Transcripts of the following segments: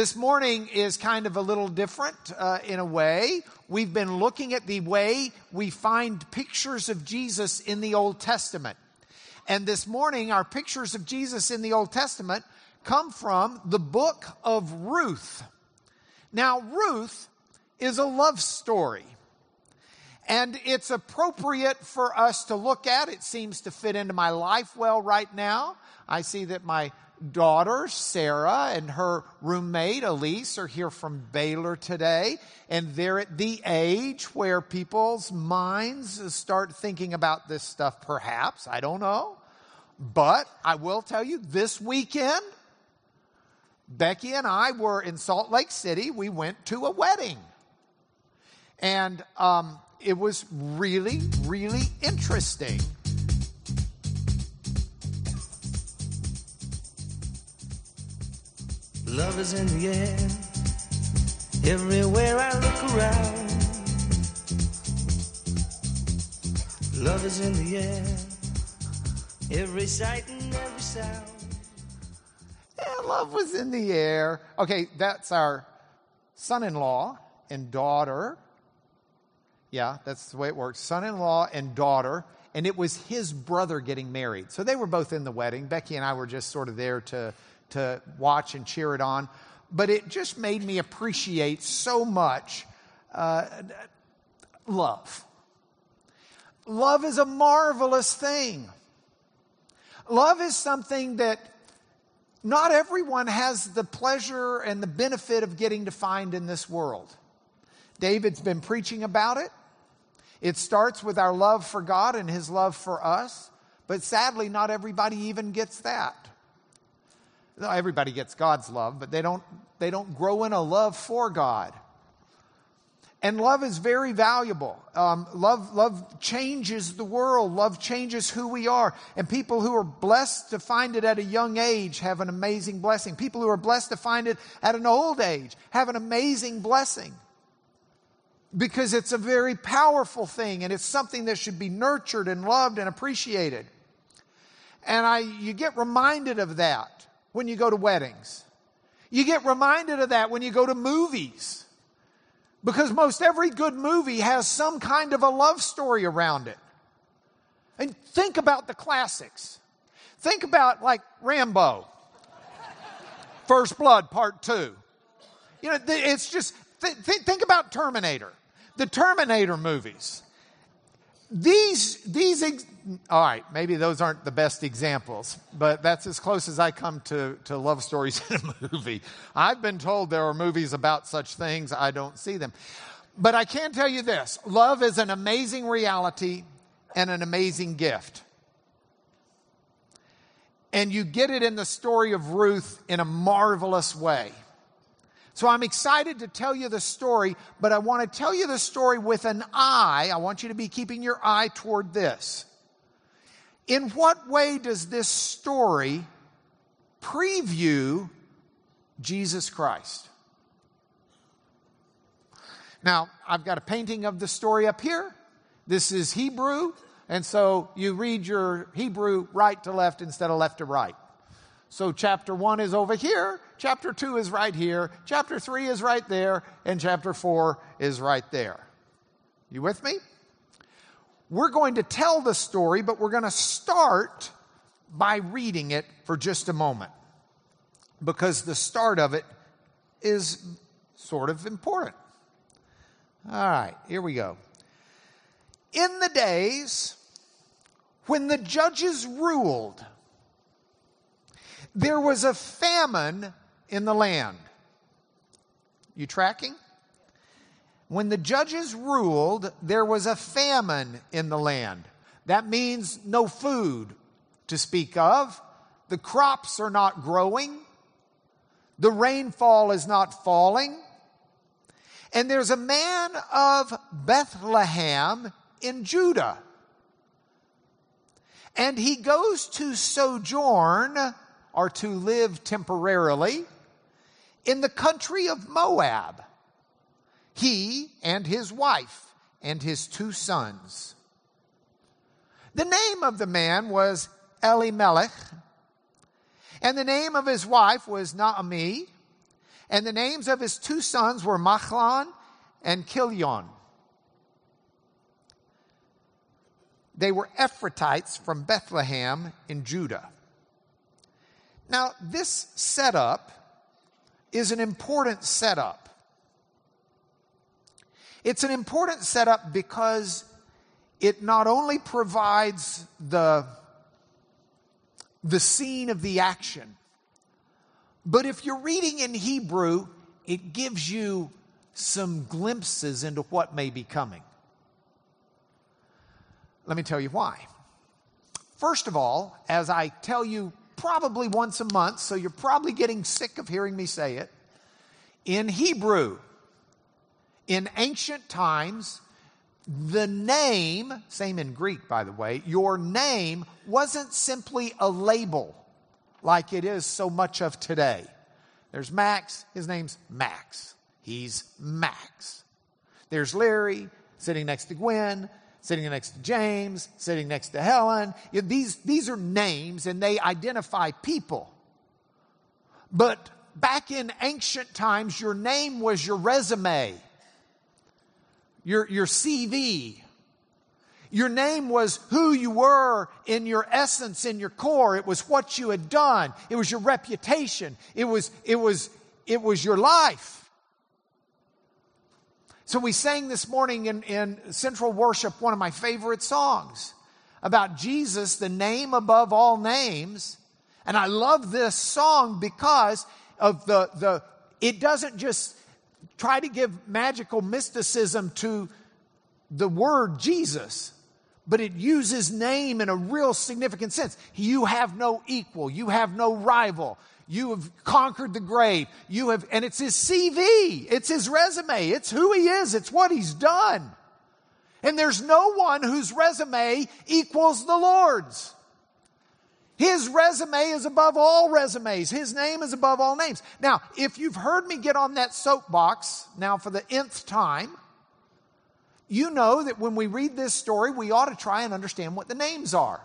This morning is kind of a little different uh, in a way. We've been looking at the way we find pictures of Jesus in the Old Testament. And this morning, our pictures of Jesus in the Old Testament come from the book of Ruth. Now, Ruth is a love story. And it's appropriate for us to look at. It seems to fit into my life well right now. I see that my daughter, Sarah, and her roommate, Elise, are here from Baylor today. And they're at the age where people's minds start thinking about this stuff, perhaps. I don't know. But I will tell you this weekend, Becky and I were in Salt Lake City. We went to a wedding. And um, it was really, really interesting. Love is in the air, everywhere I look around. Love is in the air, every sight and every sound. Yeah, love was in the air. Okay, that's our son in law and daughter yeah, that's the way it works. Son in law and daughter. And it was his brother getting married. So they were both in the wedding. Becky and I were just sort of there to, to watch and cheer it on. But it just made me appreciate so much uh, love. Love is a marvelous thing. Love is something that not everyone has the pleasure and the benefit of getting to find in this world. David's been preaching about it. It starts with our love for God and His love for us, but sadly, not everybody even gets that. Everybody gets God's love, but they don't, they don't grow in a love for God. And love is very valuable. Um, love, love changes the world. Love changes who we are. And people who are blessed to find it at a young age have an amazing blessing. People who are blessed to find it at an old age have an amazing blessing because it's a very powerful thing and it's something that should be nurtured and loved and appreciated. And I, you get reminded of that when you go to weddings. You get reminded of that when you go to movies. Because most every good movie has some kind of a love story around it. And think about the classics. Think about like Rambo, First Blood Part 2. You know, it's just, th- th- think about Terminator the Terminator movies. These, these, all right, maybe those aren't the best examples, but that's as close as I come to, to love stories in a movie. I've been told there are movies about such things, I don't see them. But I can tell you this love is an amazing reality and an amazing gift. And you get it in the story of Ruth in a marvelous way. So I'm excited to tell you the story, but I want to tell you the story with an eye. I want you to be keeping your eye toward this. In what way does this story preview Jesus Christ? Now, I've got a painting of the story up here. This is Hebrew, and so you read your Hebrew right to left instead of left to right. So chapter 1 is over here, chapter 2 is right here, chapter 3 is right there, and chapter 4 is right there. You with me? We're going to tell the story, but we're going to start by reading it for just a moment because the start of it is sort of important. All right, here we go. In the days when the judges ruled, there was a famine in the land. You tracking? When the judges ruled, there was a famine in the land. That means no food to speak of. The crops are not growing. The rainfall is not falling. And there's a man of Bethlehem in Judah. And he goes to sojourn or to live temporarily in the country of Moab, he and his wife and his two sons. The name of the man was Elimelech, and the name of his wife was Naomi, And the names of his two sons were Machlon and Kilion. They were Ephrathites from Bethlehem in Judah. Now, this setup is an important setup. It's an important setup because it not only provides the, the scene of the action, but if you're reading in Hebrew, it gives you some glimpses into what may be coming. Let me tell you why. First of all, as I tell you probably once a month, so you're probably getting sick of hearing me say it, in Hebrew, in ancient times, the name, same in Greek by the way, your name wasn't simply a label like it is so much of today. There's Max, his name's Max. He's Max. There's Larry sitting next to Gwen, sitting next to James, sitting next to Helen. These, these are names and they identify people. But back in ancient times, your name was your resume, your, your CV. Your name was who you were in your essence, in your core. It was what you had done. It was your reputation. It was, it was, it was your life. So we sang this morning in, in Central Worship one of my favorite songs about Jesus, the name above all names. And I love this song because of the, the it doesn't just try to give magical mysticism to the word Jesus, but it uses name in a real significant sense. You have no equal, you have no rival. You have conquered the grave. You have, and it's his CV. It's his resume. It's who he is. It's what he's done. And there's no one whose resume equals the Lord's. His resume is above all resumes. His name is above all names. Now, if you've heard me get on that soapbox now for the nth time, you know that when we read this story, we ought to try and understand what the names are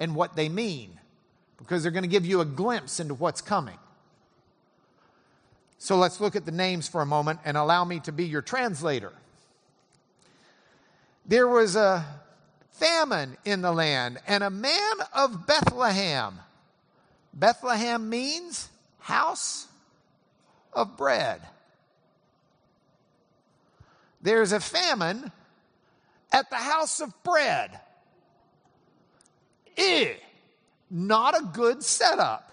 and what they mean because they're going to give you a glimpse into what's coming. So let's look at the names for a moment and allow me to be your translator. There was a famine in the land, and a man of Bethlehem. Bethlehem means house of bread. There's a famine at the house of bread. Eh. Not a good setup.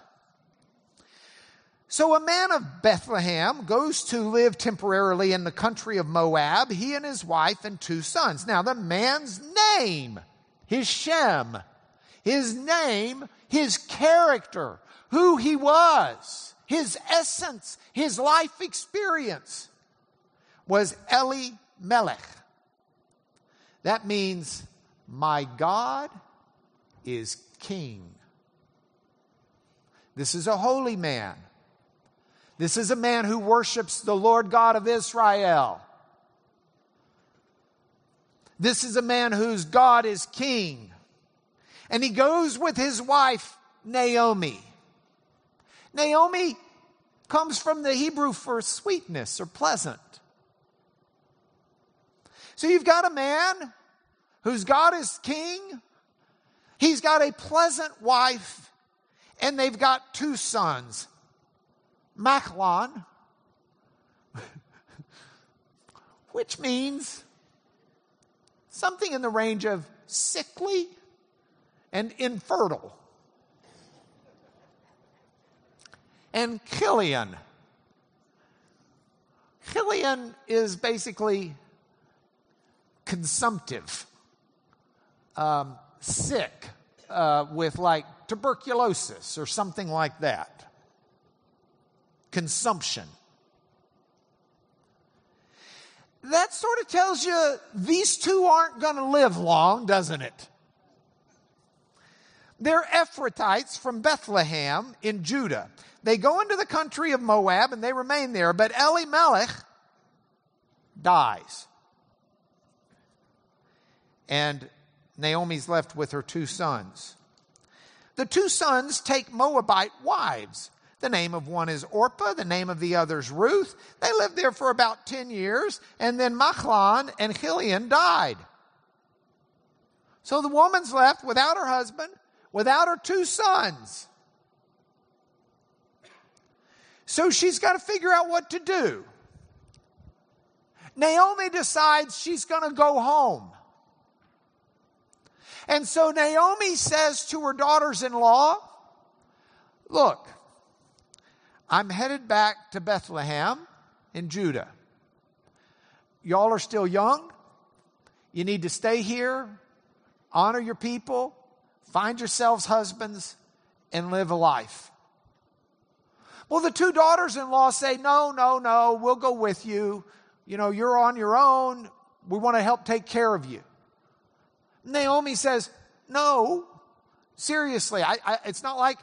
So a man of Bethlehem goes to live temporarily in the country of Moab, he and his wife and two sons. Now, the man's name, his Shem, his name, his character, who he was, his essence, his life experience was Eli Melech. That means, my God is king. This is a holy man. This is a man who worships the Lord God of Israel. This is a man whose God is king. And he goes with his wife, Naomi. Naomi comes from the Hebrew for sweetness or pleasant. So you've got a man whose God is king. He's got a pleasant wife and they've got two sons, Machlon, which means something in the range of sickly and infertile. And Kilian. Kilian is basically consumptive, um, sick, uh, with like tuberculosis or something like that. Consumption. That sort of tells you these two aren't going to live long, doesn't it? They're Ephrathites from Bethlehem in Judah. They go into the country of Moab and they remain there, but Elimelech dies. And Naomi's left with her two sons. The two sons take Moabite wives. The name of one is Orpah, the name of the other is Ruth. They lived there for about 10 years, and then Machlon and Chilion died. So the woman's left without her husband, without her two sons. So she's got to figure out what to do. Naomi decides she's going to go home. And so Naomi says to her daughters in law, Look, I'm headed back to Bethlehem in Judah. Y'all are still young. You need to stay here, honor your people, find yourselves husbands, and live a life. Well, the two daughters in law say, No, no, no, we'll go with you. You know, you're on your own. We want to help take care of you. Naomi says, No, seriously, I, I, it's not like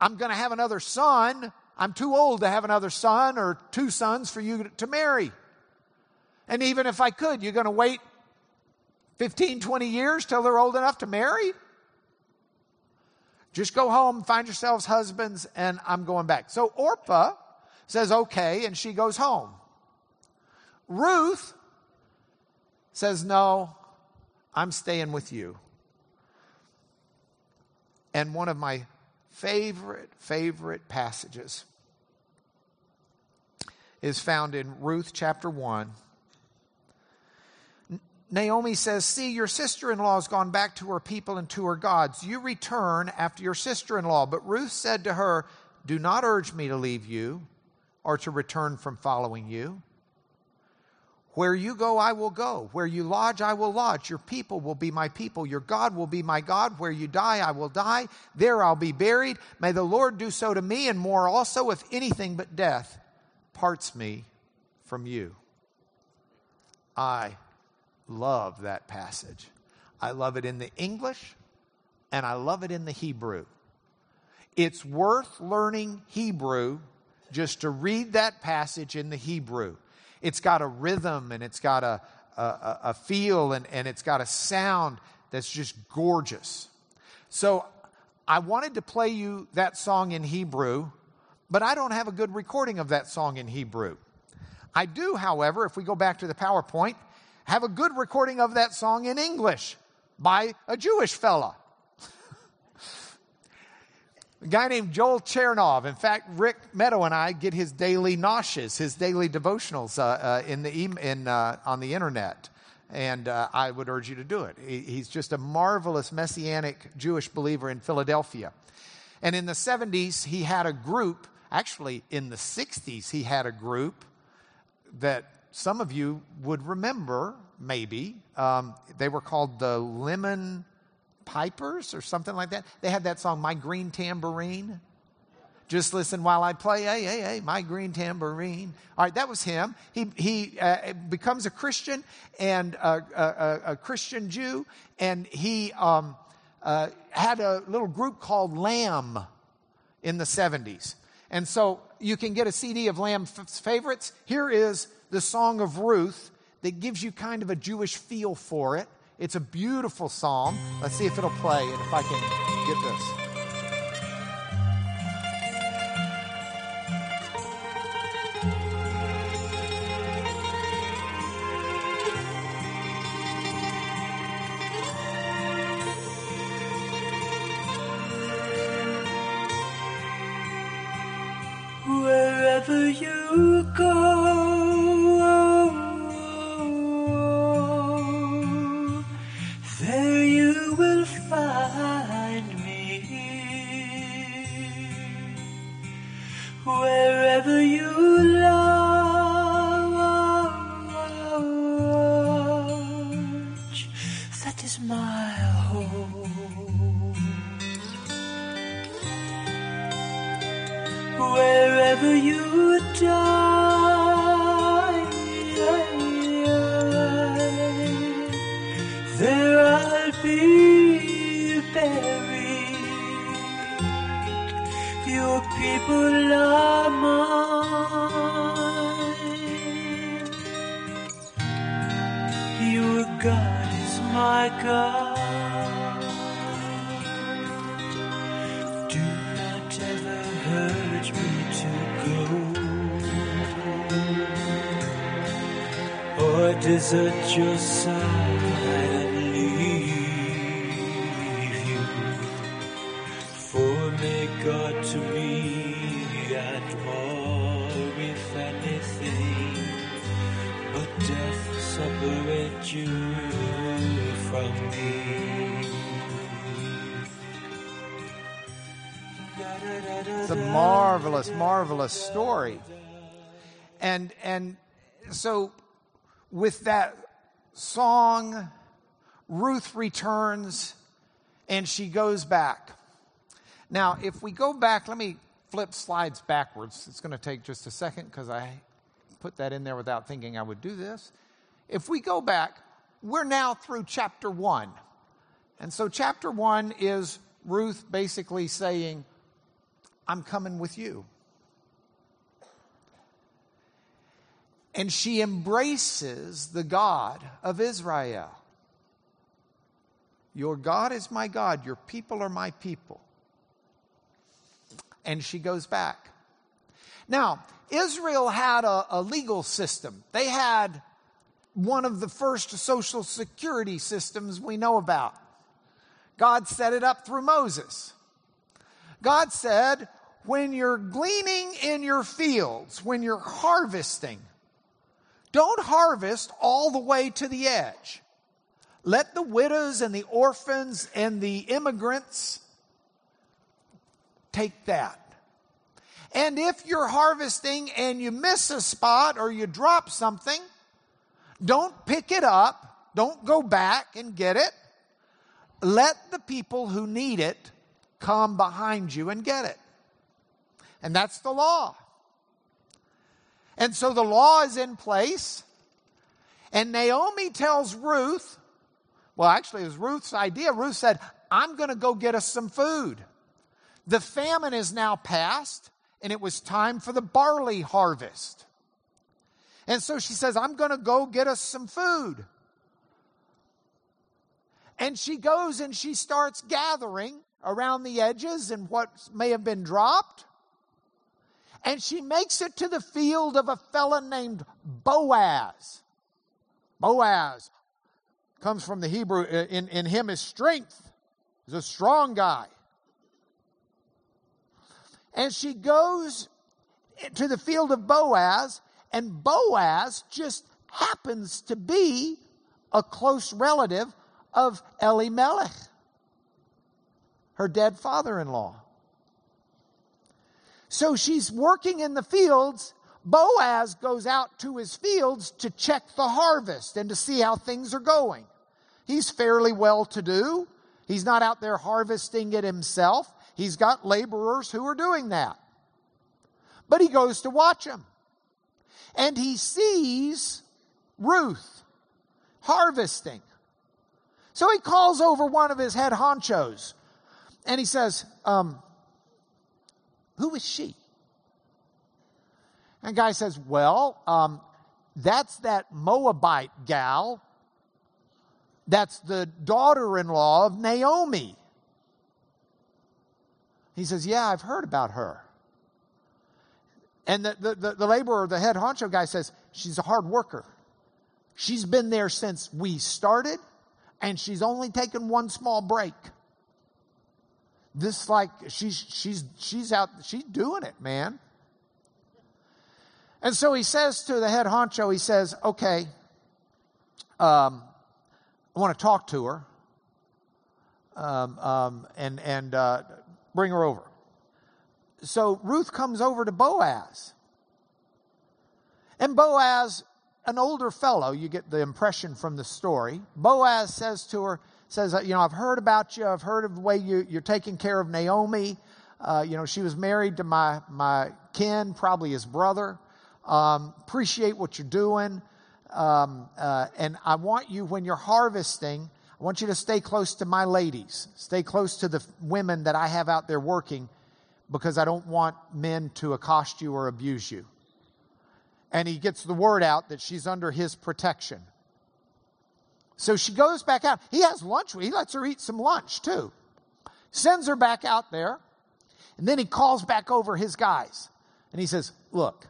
I'm going to have another son. I'm too old to have another son or two sons for you to marry. And even if I could, you're going to wait 15, 20 years till they're old enough to marry? Just go home, find yourselves husbands, and I'm going back. So Orpah says, okay, and she goes home. Ruth says, no, I'm staying with you. And one of my favorite, favorite passages is found in Ruth chapter 1. Naomi says, See, your sister in law has gone back to her people and to her gods. You return after your sister in law. But Ruth said to her, Do not urge me to leave you or to return from following you. Where you go, I will go. Where you lodge, I will lodge. Your people will be my people. Your God will be my God. Where you die, I will die. There I'll be buried. May the Lord do so to me and more also, if anything but death parts me from you. I love that passage. I love it in the English and I love it in the Hebrew. It's worth learning Hebrew just to read that passage in the Hebrew. It's got a rhythm and it's got a, a, a feel and, and it's got a sound that's just gorgeous. So I wanted to play you that song in Hebrew, but I don't have a good recording of that song in Hebrew. I do, however, if we go back to the PowerPoint, have a good recording of that song in English by a Jewish fella. A guy named Joel Chernoff. In fact, Rick Meadow and I get his daily noshes, his daily devotionals uh, uh, in the in, uh, on the internet. And uh, I would urge you to do it. He's just a marvelous messianic Jewish believer in Philadelphia. And in the 70s, he had a group, actually, in the 60s, he had a group that some of you would remember, maybe. Um, they were called the Lemon Pipers or something like that. They had that song, My Green Tambourine. Just listen while I play, hey, hey, hey, my green tambourine. All right, that was him. He, he uh, becomes a Christian and a, a, a Christian Jew, and he um, uh, had a little group called Lamb in the 70s. And so you can get a CD of Lamb's favorites. Here is the Song of Ruth that gives you kind of a Jewish feel for it. It's a beautiful psalm. Let's see if it'll play and if I can get this. God is my God. Do not ever urge me to go or desert your side. It's a marvelous, marvelous story. And and so with that song, Ruth returns and she goes back. Now, if we go back, let me flip slides backwards. It's going to take just a second because I put that in there without thinking I would do this. If we go back, we're now through chapter one. And so, chapter one is Ruth basically saying, I'm coming with you. And she embraces the God of Israel. Your God is my God, your people are my people. And she goes back. Now, Israel had a, a legal system. They had one of the first social security systems we know about. God set it up through Moses. God said, when you're gleaning in your fields, when you're harvesting, don't harvest all the way to the edge. Let the widows and the orphans and the immigrants take that. And if you're harvesting and you miss a spot or you drop something, don't pick it up. Don't go back and get it. Let the people who need it come behind you and get it. And that's the law. And so the law is in place. And Naomi tells Ruth, well, actually, it was Ruth's idea. Ruth said, I'm going to go get us some food. The famine is now past, and it was time for the barley harvest. And so she says, I'm going to go get us some food. And she goes and she starts gathering around the edges and what may have been dropped and she makes it to the field of a fellow named Boaz. Boaz comes from the Hebrew, uh, in, in him is strength. He's a strong guy. And she goes to the field of Boaz, and Boaz just happens to be a close relative of Elimelech, her dead father in law. So she's working in the fields. Boaz goes out to his fields to check the harvest and to see how things are going. He's fairly well to do. He's not out there harvesting it himself. He's got laborers who are doing that. But he goes to watch them. And he sees Ruth harvesting. So he calls over one of his head honchos and he says, um, who is she? And guy says, Well, um, that's that Moabite gal. That's the daughter in law of Naomi. He says, Yeah, I've heard about her. And the, the, the, the laborer, the head honcho guy says, She's a hard worker. She's been there since we started, and she's only taken one small break this like she's she's she's out she's doing it man. And so he says to the head honcho he says okay um, i want to talk to her um, um, and and uh, bring her over. So ruth comes over to boaz. And boaz an older fellow you get the impression from the story boaz says to her says, you know, I've heard about you. I've heard of the way you, you're taking care of Naomi. Uh, you know, she was married to my, my kin, probably his brother. Um, appreciate what you're doing. Um, uh, and I want you, when you're harvesting, I want you to stay close to my ladies. Stay close to the women that I have out there working because I don't want men to accost you or abuse you. And he gets the word out that she's under his protection. So she goes back out. He has lunch. He lets her eat some lunch too. Sends her back out there. And then he calls back over his guys. And he says, Look,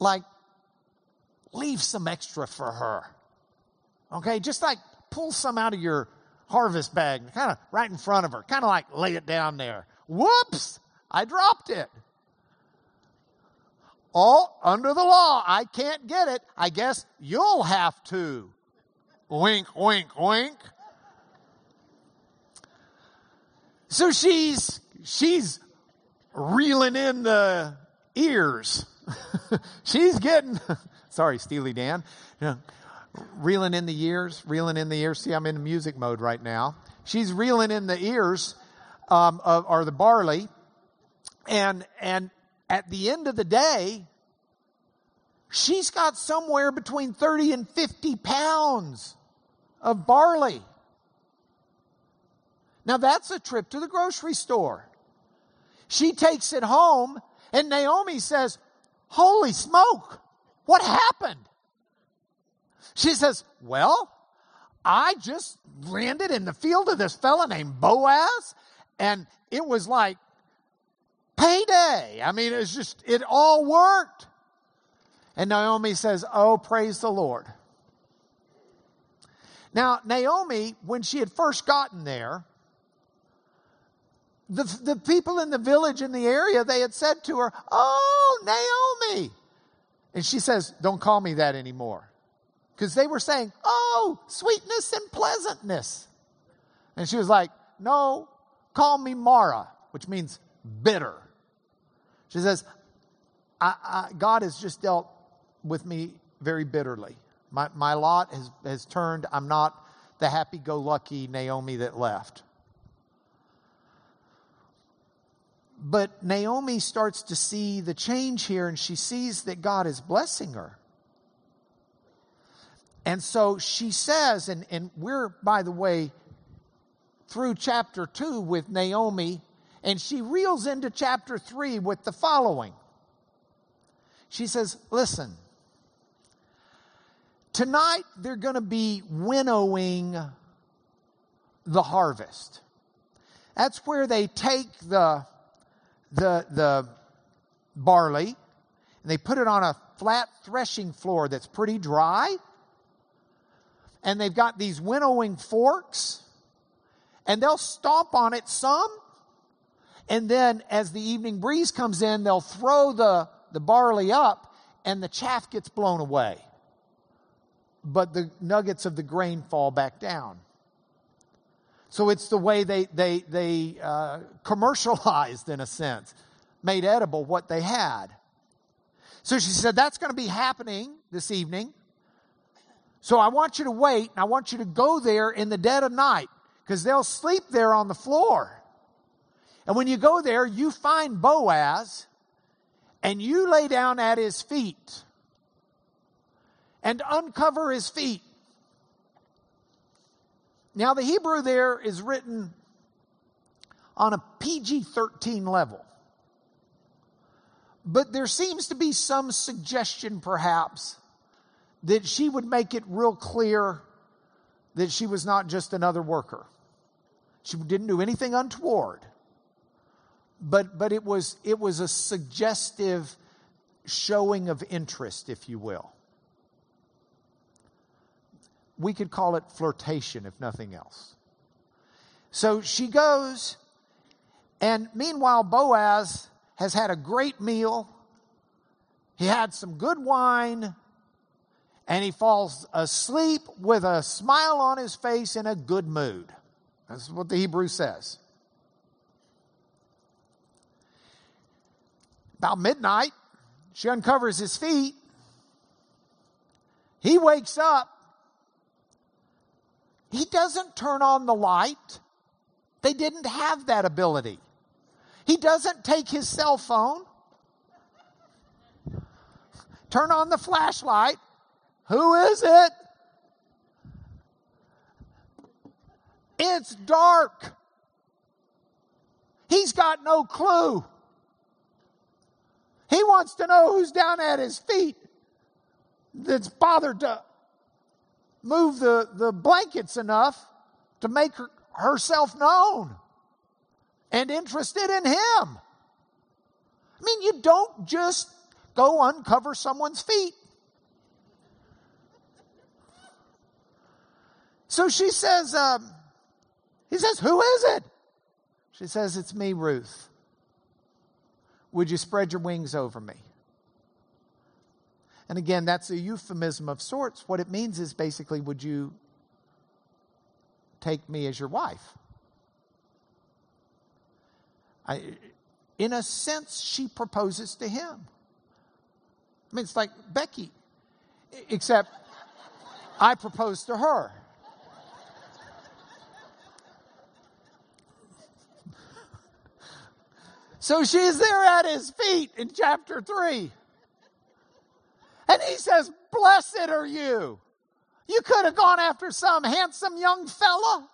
like, leave some extra for her. Okay, just like pull some out of your harvest bag, kind of right in front of her, kind of like lay it down there. Whoops, I dropped it. Oh, under the law, I can't get it. I guess you'll have to. Wink, wink, wink. So she's she's reeling in the ears. she's getting sorry, Steely Dan. You know, reeling in the ears, reeling in the ears. See, I'm in music mode right now. She's reeling in the ears um, of, or the barley, and and at the end of the day, she's got somewhere between 30 and 50 pounds of barley. Now that's a trip to the grocery store. She takes it home, and Naomi says, Holy smoke, what happened? She says, Well, I just landed in the field of this fella named Boaz, and it was like payday. I mean, it's just, it all worked. And Naomi says, Oh, praise the Lord. Now, Naomi, when she had first gotten there, the, the people in the village in the area, they had said to her, Oh, Naomi. And she says, Don't call me that anymore. Because they were saying, Oh, sweetness and pleasantness. And she was like, No, call me Mara, which means bitter. She says, I, I, God has just dealt with me very bitterly. My, my lot has, has turned. I'm not the happy go lucky Naomi that left. But Naomi starts to see the change here and she sees that God is blessing her. And so she says, and, and we're, by the way, through chapter 2 with Naomi, and she reels into chapter 3 with the following. She says, Listen, tonight they're going to be winnowing the harvest. That's where they take the the, the barley and they put it on a flat threshing floor that's pretty dry. And they've got these winnowing forks and they'll stomp on it some. And then as the evening breeze comes in, they'll throw the, the barley up and the chaff gets blown away. But the nuggets of the grain fall back down. So it's the way they, they, they uh, commercialized, in a sense, made edible what they had. So she said, That's going to be happening this evening. So I want you to wait, and I want you to go there in the dead of night because they'll sleep there on the floor. And when you go there, you find Boaz and you lay down at his feet and uncover his feet now, the Hebrew there is written on a PG 13 level. But there seems to be some suggestion, perhaps, that she would make it real clear that she was not just another worker. She didn't do anything untoward. But, but it, was, it was a suggestive showing of interest, if you will we could call it flirtation, if nothing else. So she goes, and meanwhile, Boaz has had a great meal. He had some good wine, and he falls asleep with a smile on his face in a good mood. That's what the Hebrew says. About midnight, she uncovers his feet. He wakes up he doesn't turn on the light. They didn't have that ability. He doesn't take his cell phone, turn on the flashlight. Who is it? It's dark. He's got no clue. He wants to know who's down at his feet that's bothered to move the, the blankets enough to make her, herself known and interested in him. I mean, you don't just go uncover someone's feet. So she says, um, he says, Who is it? She says, It's me, Ruth. Would you spread your wings over me? And again, that's a euphemism of sorts. What it means is basically, would you take me as your wife? I, in a sense, she proposes to him. I mean, it's like Becky, except I propose to her. So she's there at his feet in chapter 3. And he says, Blessed are you. You could have gone after some handsome young fella,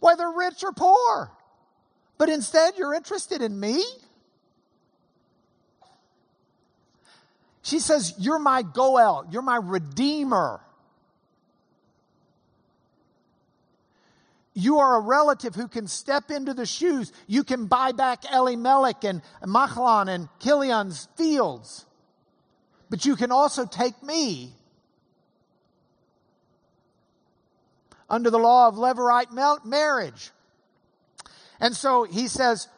whether rich or poor. But instead, you're interested in me? She says, You're my Goel, you're my Redeemer. You are a relative who can step into the shoes. You can buy back Elimelech and Mahlon and Chilion's fields. But you can also take me under the law of Levirate marriage. And so he says,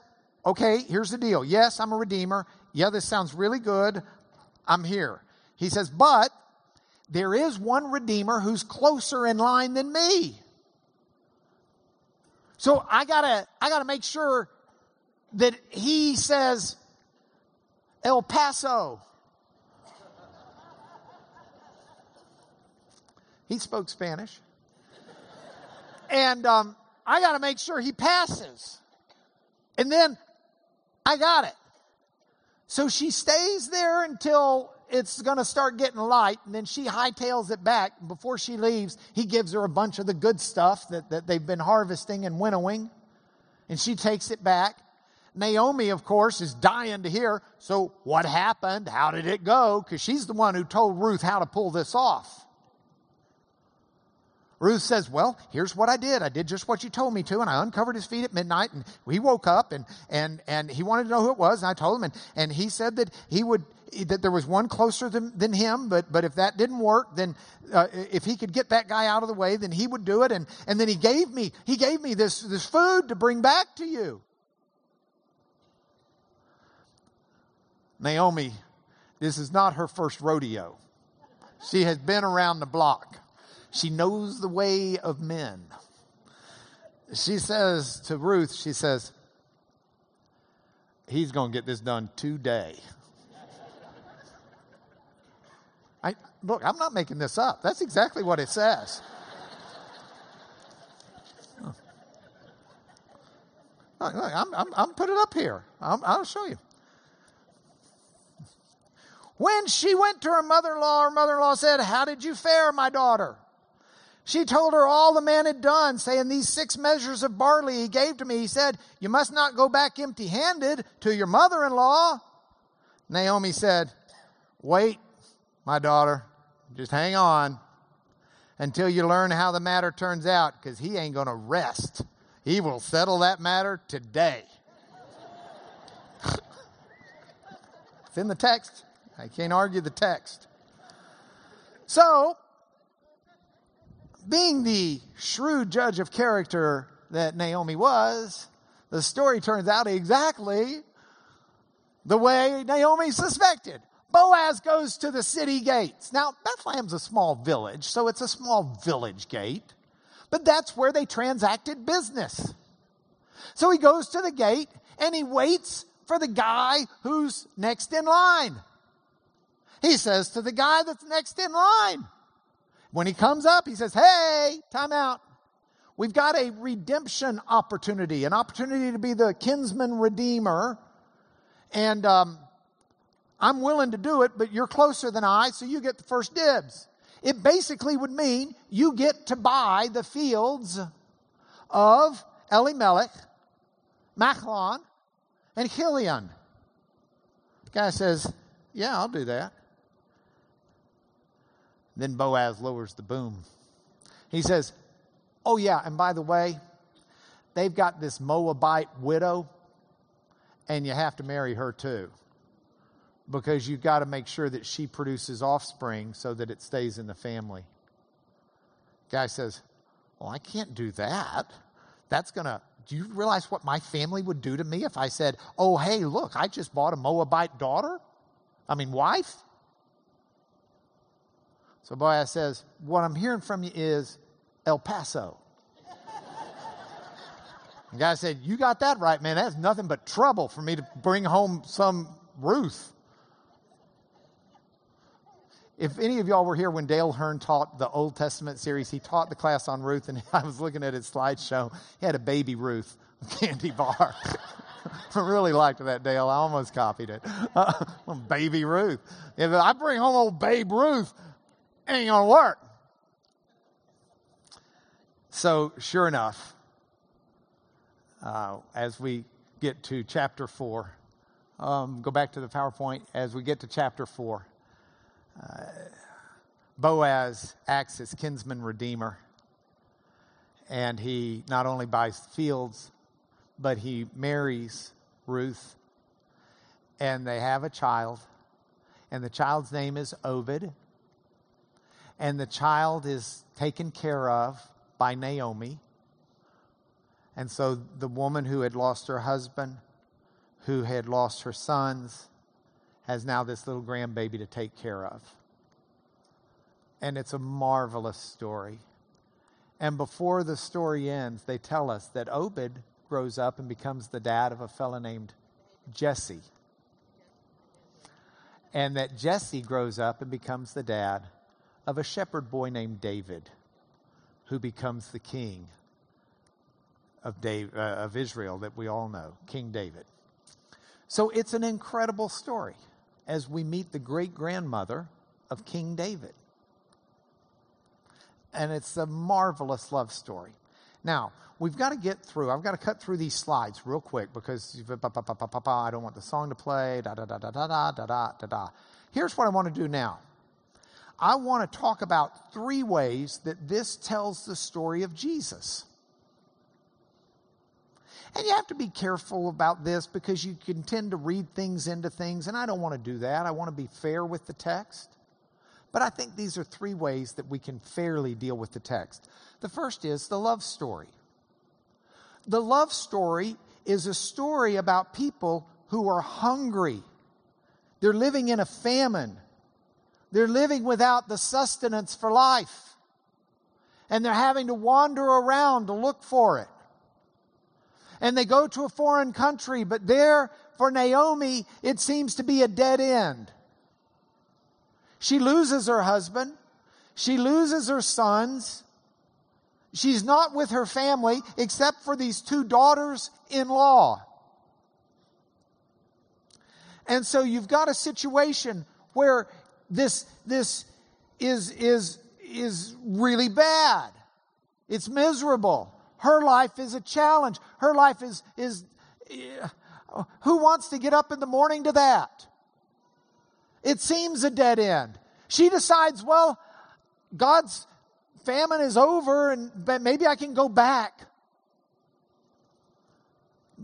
okay, here's the deal. Yes, I'm a redeemer. Yeah, this sounds really good. I'm here. He says, but there is one redeemer who's closer in line than me. So I gotta, I gotta make sure that he says El Paso. He spoke Spanish. And um, I got to make sure he passes. And then I got it. So she stays there until it's going to start getting light, and then she hightails it back. Before she leaves, he gives her a bunch of the good stuff that, that they've been harvesting and winnowing, and she takes it back. Naomi, of course, is dying to hear. So, what happened? How did it go? Because she's the one who told Ruth how to pull this off. Ruth says, Well, here's what I did. I did just what you told me to, and I uncovered his feet at midnight, and he woke up and and and he wanted to know who it was, and I told him, and, and he said that he would that there was one closer than, than him, but but if that didn't work, then uh, if he could get that guy out of the way, then he would do it. And and then he gave me he gave me this this food to bring back to you. Naomi, this is not her first rodeo. She has been around the block. She knows the way of men. She says to Ruth, she says, He's going to get this done today. I, look, I'm not making this up. That's exactly what it says. Look, I'm, I'm, I'm put it up here. i will show you. When she went to her mother in law, her mother in law said, How did you fare, my daughter? She told her all the man had done, saying, These six measures of barley he gave to me. He said, You must not go back empty handed to your mother in law. Naomi said, Wait, my daughter, just hang on until you learn how the matter turns out, because he ain't going to rest. He will settle that matter today. it's in the text. I can't argue the text. So, being the shrewd judge of character that Naomi was, the story turns out exactly the way Naomi suspected. Boaz goes to the city gates. Now, Bethlehem's a small village, so it's a small village gate, but that's where they transacted business. So he goes to the gate and he waits for the guy who's next in line. He says to the guy that's next in line, when he comes up, he says, Hey, time out. We've got a redemption opportunity, an opportunity to be the kinsman redeemer. And um, I'm willing to do it, but you're closer than I, so you get the first dibs. It basically would mean you get to buy the fields of Elimelech, Machlon, and Chilion. The guy says, Yeah, I'll do that. Then Boaz lowers the boom. He says, Oh, yeah, and by the way, they've got this Moabite widow, and you have to marry her too. Because you've got to make sure that she produces offspring so that it stays in the family. Guy says, Well, I can't do that. That's going to, do you realize what my family would do to me if I said, oh, hey, look, I just bought a Moabite daughter? I mean, wife? So Boaz says, What I'm hearing from you is El Paso. the guy said, You got that right, man. That's nothing but trouble for me to bring home some Ruth. If any of y'all were here when Dale Hearn taught the Old Testament series, he taught the class on Ruth, and I was looking at his slideshow. He had a baby Ruth candy bar. I really liked that, Dale. I almost copied it. Baby Ruth. If I bring home old Babe Ruth, ain't to work. So, sure enough, uh, as we get to chapter 4, um, go back to the PowerPoint. As we get to chapter 4, uh, Boaz acts as kinsman redeemer. And he not only buys fields, but he marries Ruth. And they have a child. And the child's name is Obed and the child is taken care of by Naomi. And so the woman who had lost her husband, who had lost her sons, has now this little grandbaby to take care of. And it's a marvelous story. And before the story ends, they tell us that Obed grows up and becomes the dad of a fellow named Jesse. And that Jesse grows up and becomes the dad of a shepherd boy named David who becomes the king of, Dave, uh, of Israel that we all know, King David. So it's an incredible story as we meet the great grandmother of King David. And it's a marvelous love story. Now, we've got to get through. I've got to cut through these slides real quick because I don't want the song to play. Da da da da da da da da da. Here's what I want to do now. I want to talk about three ways that this tells the story of Jesus. And you have to be careful about this because you can tend to read things into things, and I don't want to do that. I want to be fair with the text. But I think these are three ways that we can fairly deal with the text. The first is the love story. The love story is a story about people who are hungry, they're living in a famine. They're living without the sustenance for life. And they're having to wander around to look for it. And they go to a foreign country, but there, for Naomi, it seems to be a dead end. She loses her husband. She loses her sons. She's not with her family except for these two daughters in law. And so you've got a situation where this, this is, is, is really bad. It's miserable. Her life is a challenge. Her life is, is, who wants to get up in the morning to that? It seems a dead end. She decides, well, God's famine is over and maybe I can go back.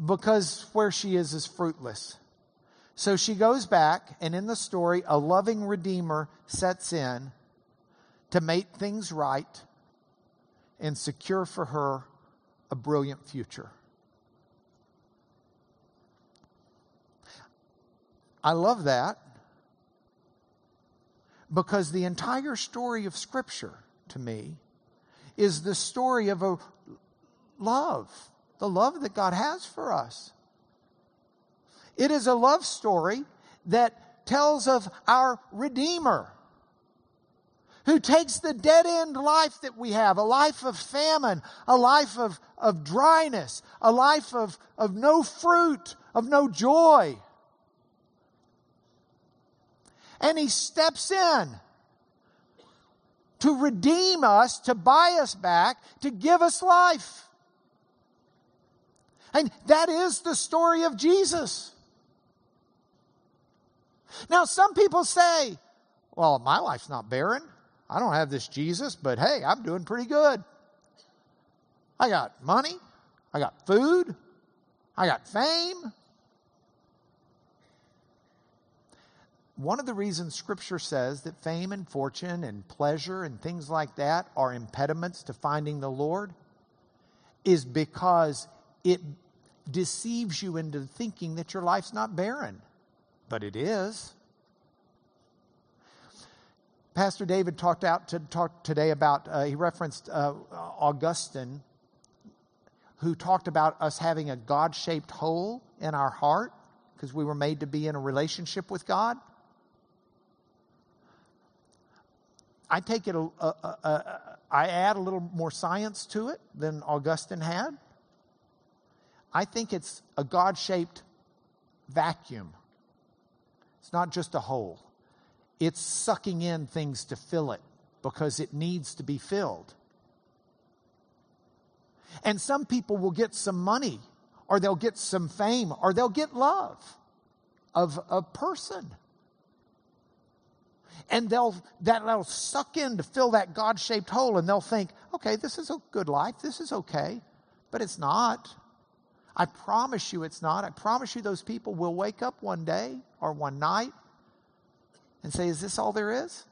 Because where she is is fruitless. So she goes back, and in the story, a loving Redeemer sets in to make things right and secure for her a brilliant future. I love that because the entire story of Scripture to me is the story of a love, the love that God has for us. It is a love story that tells of our Redeemer who takes the dead end life that we have, a life of famine, a life of, of dryness, a life of, of no fruit, of no joy. And he steps in to redeem us, to buy us back, to give us life. And that is the story of Jesus. Now, some people say, well, my life's not barren. I don't have this Jesus, but hey, I'm doing pretty good. I got money. I got food. I got fame. one of the reasons Scripture says that fame and fortune and pleasure and things like that are impediments to finding the Lord is because it deceives you into thinking that your life's not barren. But it is. Pastor David talked out to talk today about, uh, he referenced uh, Augustine, who talked about us having a God shaped hole in our heart because we were made to be in a relationship with God. I take it, a, a, a, I add a little more science to it than Augustine had. I think it's a God shaped vacuum. It's not just a hole, it's sucking in things to fill it because it needs to be filled. And some people will get some money, or they'll get some fame, or they'll get love of a person. And they'll that'll suck in to fill that god-shaped hole and they'll think okay this is a good life. This is okay. But it's not i promise you it's not. I promise you those people will wake up one day or one night and say is this all there is?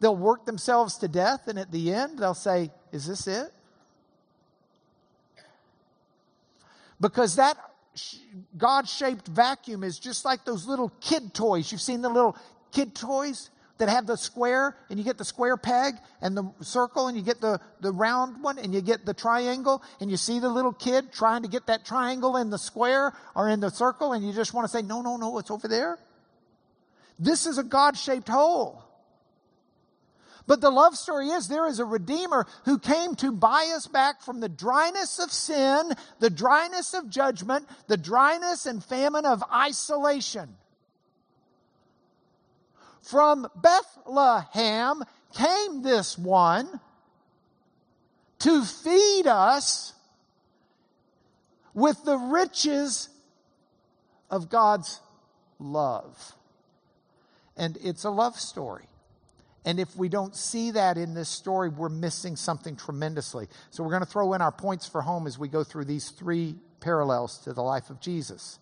They'll work themselves to death and at the end they'll say is this it? Because that God shaped vacuum is just like those little kid toys. You've seen the little kid toys that have the square, and you get the square peg and the circle, and you get the, the round one, and you get the triangle, and you see the little kid trying to get that triangle in the square or in the circle, and you just want to say, No, no, no, it's over there. This is a God shaped hole. But the love story is there is a Redeemer who came to buy us back from the dryness of sin, the dryness of judgment, the dryness and famine of isolation. From Bethlehem came this one to feed us with the riches of God's love. And it's a love story. And if we don't see that in this story, we're missing something tremendously. So we're going to throw in our points for home as we go through these three parallels to the life of Jesus.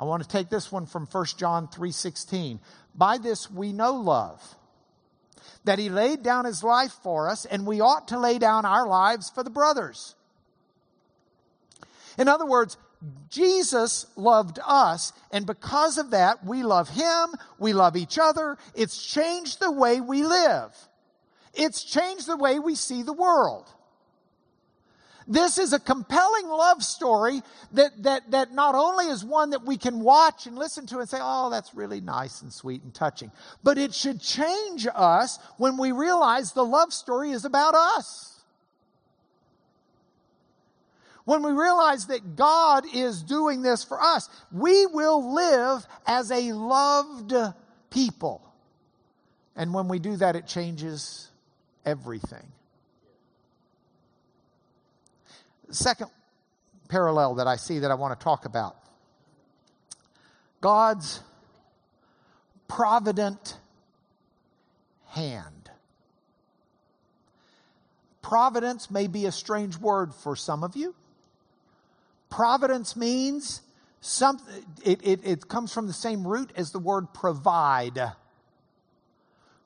I want to take this one from 1 John 3:16. By this we know love, that he laid down his life for us, and we ought to lay down our lives for the brothers. In other words, Jesus loved us, and because of that, we love Him, we love each other. It's changed the way we live, it's changed the way we see the world. This is a compelling love story that, that, that not only is one that we can watch and listen to and say, oh, that's really nice and sweet and touching, but it should change us when we realize the love story is about us when we realize that God is doing this for us, we will live as a loved people. And when we do that, it changes everything. Second parallel that I see that I want to talk about God's provident hand. Providence may be a strange word for some of you. Providence means something, it, it, it comes from the same root as the word provide.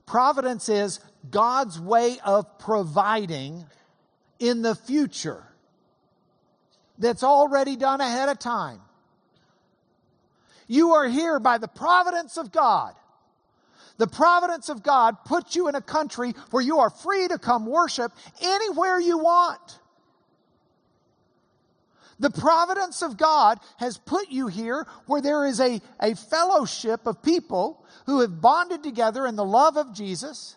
Providence is God's way of providing in the future that's already done ahead of time. You are here by the providence of God. The providence of God puts you in a country where you are free to come worship anywhere you want. The providence of God has put you here where there is a, a fellowship of people who have bonded together in the love of Jesus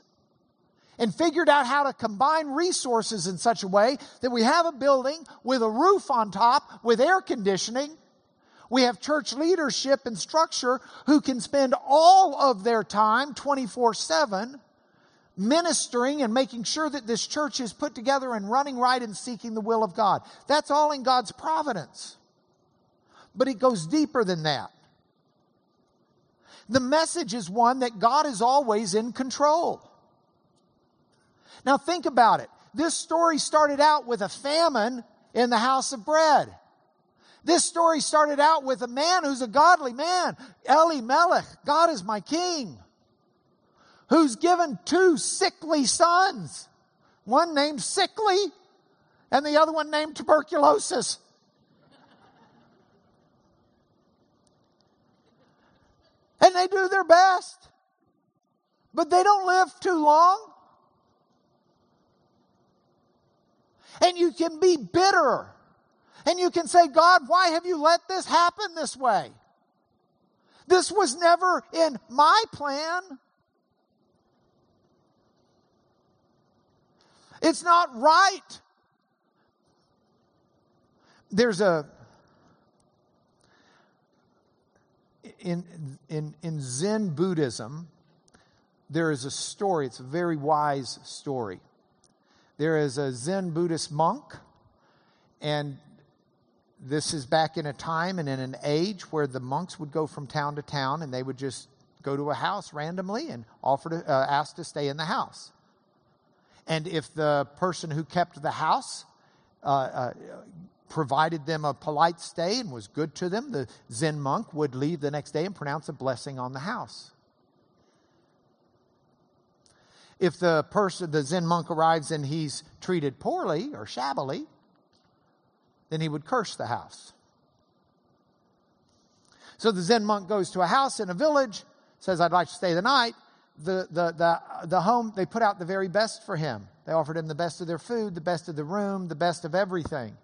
and figured out how to combine resources in such a way that we have a building with a roof on top with air conditioning. We have church leadership and structure who can spend all of their time 24 7 ministering and making sure that this church is put together and running right and seeking the will of God. That's all in God's providence. But it goes deeper than that. The message is one that God is always in control. Now think about it. This story started out with a famine in the house of bread. This story started out with a man who's a godly man, Elimelech. God is my king. Who's given two sickly sons. One named Sickly and the other one named Tuberculosis. And they do their best. But they don't live too long. And you can be bitter. And you can say, God, why have you let this happen this way? This was never in my plan. It's not right. There's a in in in Zen Buddhism there is a story, it's a very wise story. There is a Zen Buddhist monk and this is back in a time and in an age where the monks would go from town to town and they would just go to a house randomly and offer to uh, ask to stay in the house. And if the person who kept the house uh, uh, provided them a polite stay and was good to them, the Zen monk would leave the next day and pronounce a blessing on the house. If the person, the Zen monk arrives and he's treated poorly or shabbily, then he would curse the house. So the Zen monk goes to a house in a village, says, I'd like to stay the night the, the, the, the home, they put out the very best for him. They offered him the best of their food, the best of the room, the best of everything.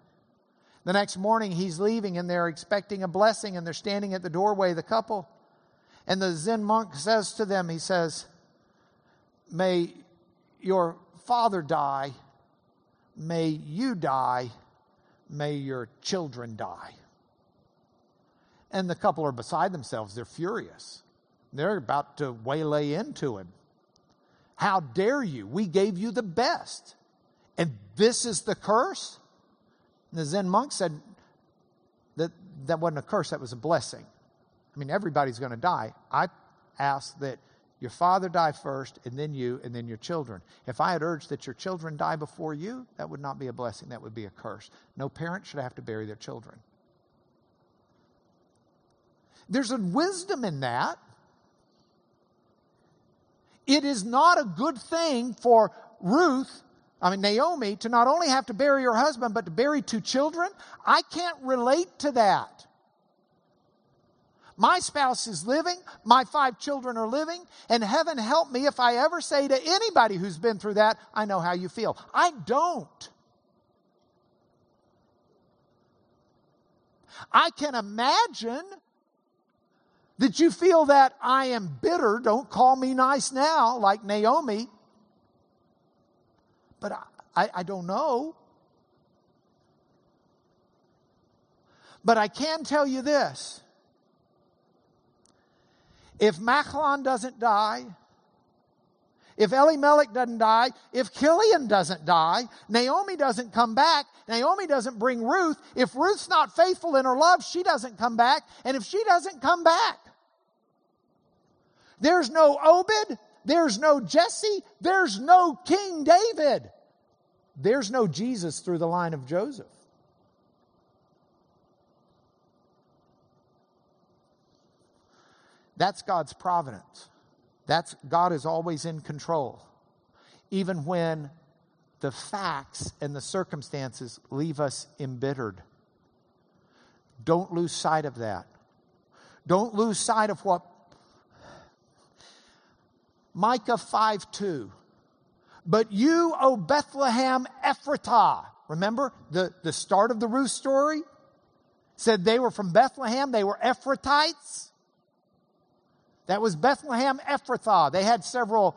The next morning, he's leaving and they're expecting a blessing and they're standing at the doorway, the couple. And the Zen monk says to them, he says, May your father die, may you die, may your children die. And the couple are beside themselves. They're furious. They're about to waylay into him. How dare you? We gave you the best. And this is the curse? And the Zen monk said that that wasn't a curse, that was a blessing. I mean, everybody's going to die. I ask that your father die first, and then you, and then your children. If I had urged that your children die before you, that would not be a blessing, that would be a curse. No parent should have to bury their children. There's a wisdom in that. It is not a good thing for Ruth, I mean, Naomi, to not only have to bury her husband, but to bury two children. I can't relate to that. My spouse is living, my five children are living, and heaven help me if I ever say to anybody who's been through that, I know how you feel. I don't. I can imagine that you feel that I am bitter, don't call me nice now, like Naomi. But I, I, I don't know. But I can tell you this. If Machlon doesn't die, if Elimelech doesn't die, if Chilion doesn't die, Naomi doesn't come back, Naomi doesn't bring Ruth, if Ruth's not faithful in her love, she doesn't come back, and if she doesn't come back, there's no Obed. There's no Jesse. There's no King David. There's no Jesus through the line of Joseph. That's God's providence. That's God is always in control. Even when the facts and the circumstances leave us embittered. Don't lose sight of that. Don't lose sight of what Micah 5 2. But you, O Bethlehem Ephratah, remember the, the start of the Ruth story? Said they were from Bethlehem, they were Ephratites. That was Bethlehem Ephrathah. They had several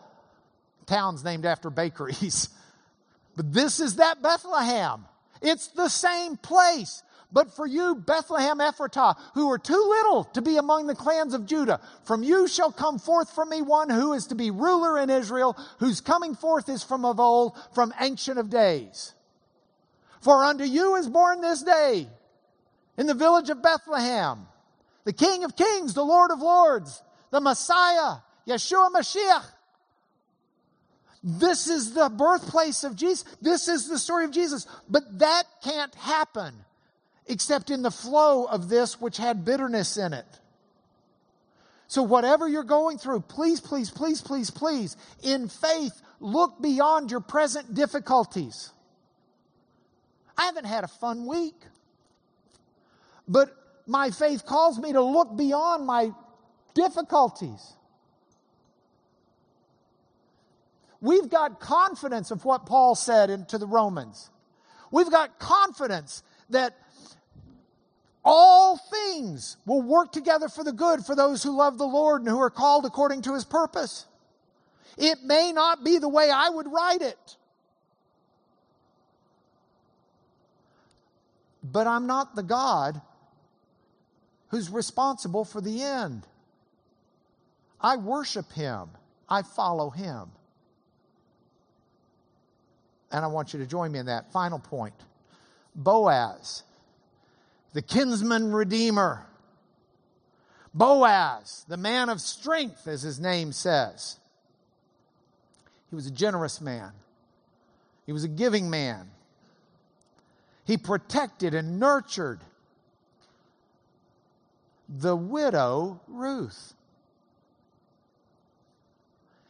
towns named after bakeries. But this is that Bethlehem. It's the same place. But for you, Bethlehem Ephratah, who are too little to be among the clans of Judah, from you shall come forth from me one who is to be ruler in Israel, whose coming forth is from of old, from ancient of days. For unto you is born this day in the village of Bethlehem the King of kings, the Lord of lords, the Messiah, Yeshua Mashiach. This is the birthplace of Jesus. This is the story of Jesus. But that can't happen except in the flow of this which had bitterness in it. So, whatever you're going through, please, please, please, please, please, in faith, look beyond your present difficulties. I haven't had a fun week, but my faith calls me to look beyond my difficulties. We've got confidence of what Paul said in, to the Romans. We've got confidence that all things will work together for the good for those who love the Lord and who are called according to his purpose. It may not be the way I would write it. But I'm not the God who's responsible for the end. I worship him. I follow him. And I want you to join me in that final point. Boaz, the kinsman redeemer. Boaz, the man of strength, as his name says. He was a generous man, he was a giving man. He protected and nurtured the widow Ruth.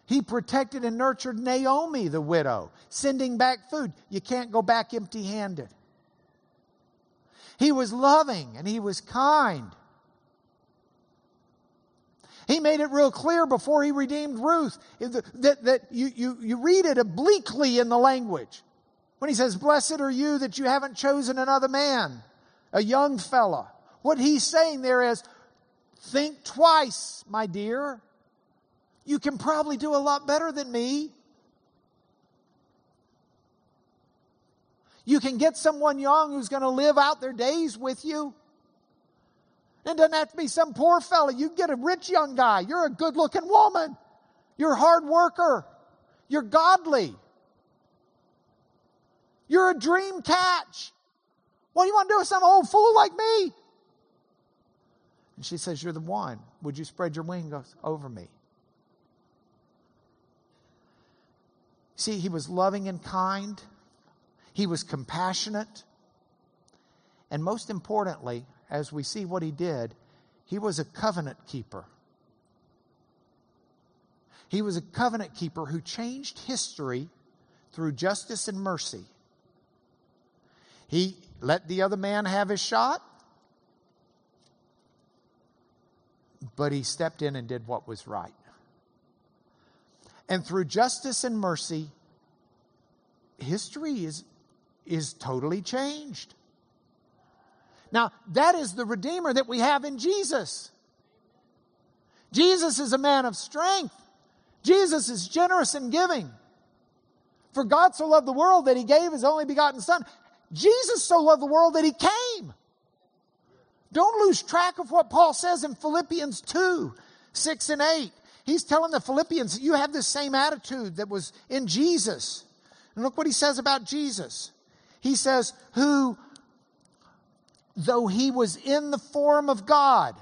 He protected and nurtured Naomi, the widow, sending back food. You can't go back empty handed. He was loving and he was kind. He made it real clear before he redeemed Ruth that, that you, you, you read it obliquely in the language. When he says, Blessed are you that you haven't chosen another man, a young fella. What he's saying there is, Think twice, my dear. You can probably do a lot better than me. You can get someone young who's going to live out their days with you. It doesn't have to be some poor fella. You get a rich young guy. You're a good looking woman. You're a hard worker. You're godly. You're a dream catch. What do you want to do with some old fool like me? And she says, You're the one. Would you spread your wings over me? See, he was loving and kind, he was compassionate, and most importantly, as we see what he did, he was a covenant keeper. He was a covenant keeper who changed history through justice and mercy. He let the other man have his shot, but he stepped in and did what was right. And through justice and mercy, history is, is totally changed. Now, that is the Redeemer that we have in Jesus. Jesus is a man of strength. Jesus is generous and giving. For God so loved the world that he gave his only begotten Son. Jesus so loved the world that he came. Don't lose track of what Paul says in Philippians 2 6 and 8. He's telling the Philippians, you have the same attitude that was in Jesus. And look what he says about Jesus. He says, who, though he was in the form of God,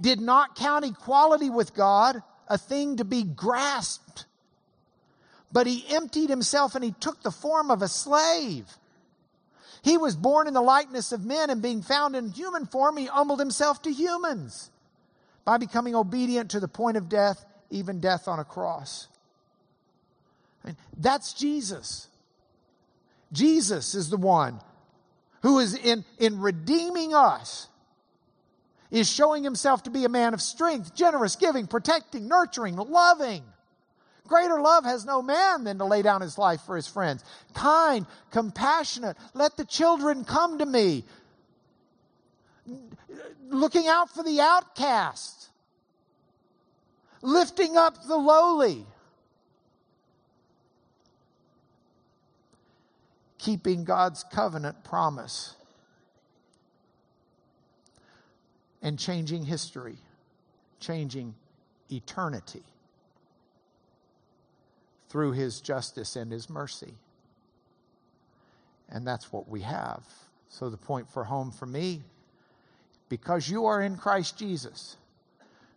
did not count equality with God a thing to be grasped, but he emptied himself and he took the form of a slave. He was born in the likeness of men, and being found in human form, he humbled himself to humans by becoming obedient to the point of death, even death on a cross. I mean, that's Jesus. Jesus is the one who is in, in redeeming us, is showing himself to be a man of strength, generous, giving, protecting, nurturing, loving. Greater love has no man than to lay down his life for his friends. Kind, compassionate. Let the children come to me. Looking out for the outcast. Lifting up the lowly. Keeping God's covenant promise. And changing history, changing eternity through his justice and his mercy. And that's what we have. So, the point for home for me because you are in Christ Jesus,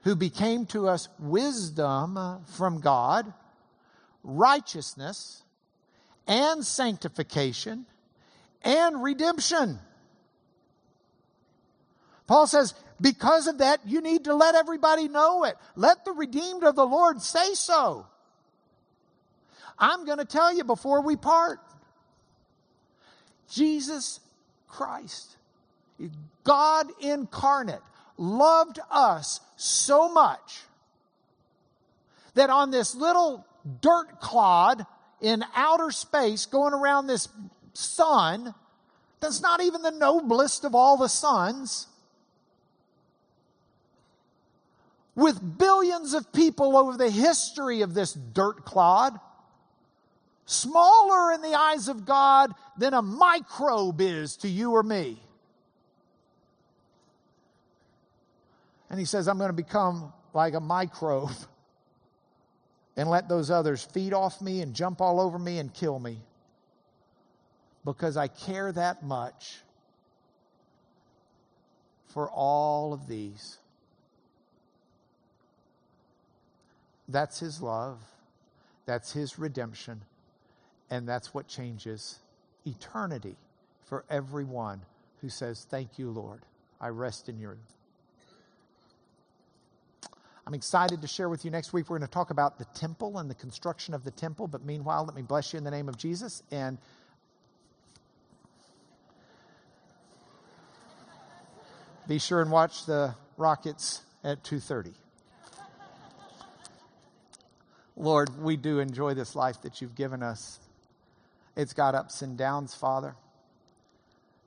who became to us wisdom from God, righteousness, and sanctification, and redemption. Paul says, because of that, you need to let everybody know it. Let the redeemed of the Lord say so. I'm going to tell you before we part Jesus Christ, God incarnate, loved us so much that on this little dirt clod in outer space going around this sun, that's not even the noblest of all the suns, with billions of people over the history of this dirt clod, smaller in the eyes of God than a microbe is to you or me. And he says, I'm going to become like a microbe and let those others feed off me and jump all over me and kill me because I care that much for all of these. That's His love, that's His redemption, and that's what changes eternity for everyone who says, Thank you, Lord. I rest in your. I'm excited to share with you next week. We're going to talk about the temple and the construction of the temple. But meanwhile, let me bless you in the name of Jesus. And be sure and watch the Rockets at 2:30. Lord, we do enjoy this life that you've given us. It's got ups and downs, Father.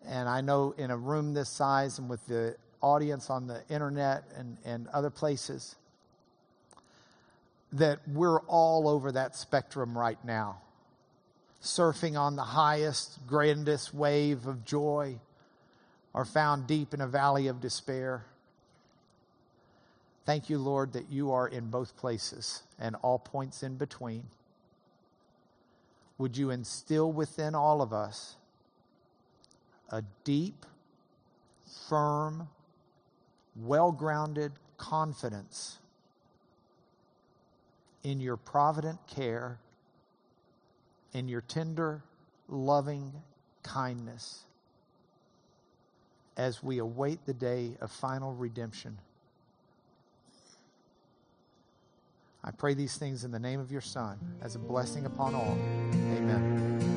And I know in a room this size and with the audience on the internet and, and other places, that we're all over that spectrum right now, surfing on the highest, grandest wave of joy, or found deep in a valley of despair. Thank you, Lord, that you are in both places and all points in between. Would you instill within all of us a deep, firm, well grounded confidence in your provident care, in your tender, loving kindness as we await the day of final redemption. I pray these things in the name of your Son as a blessing upon all. Amen.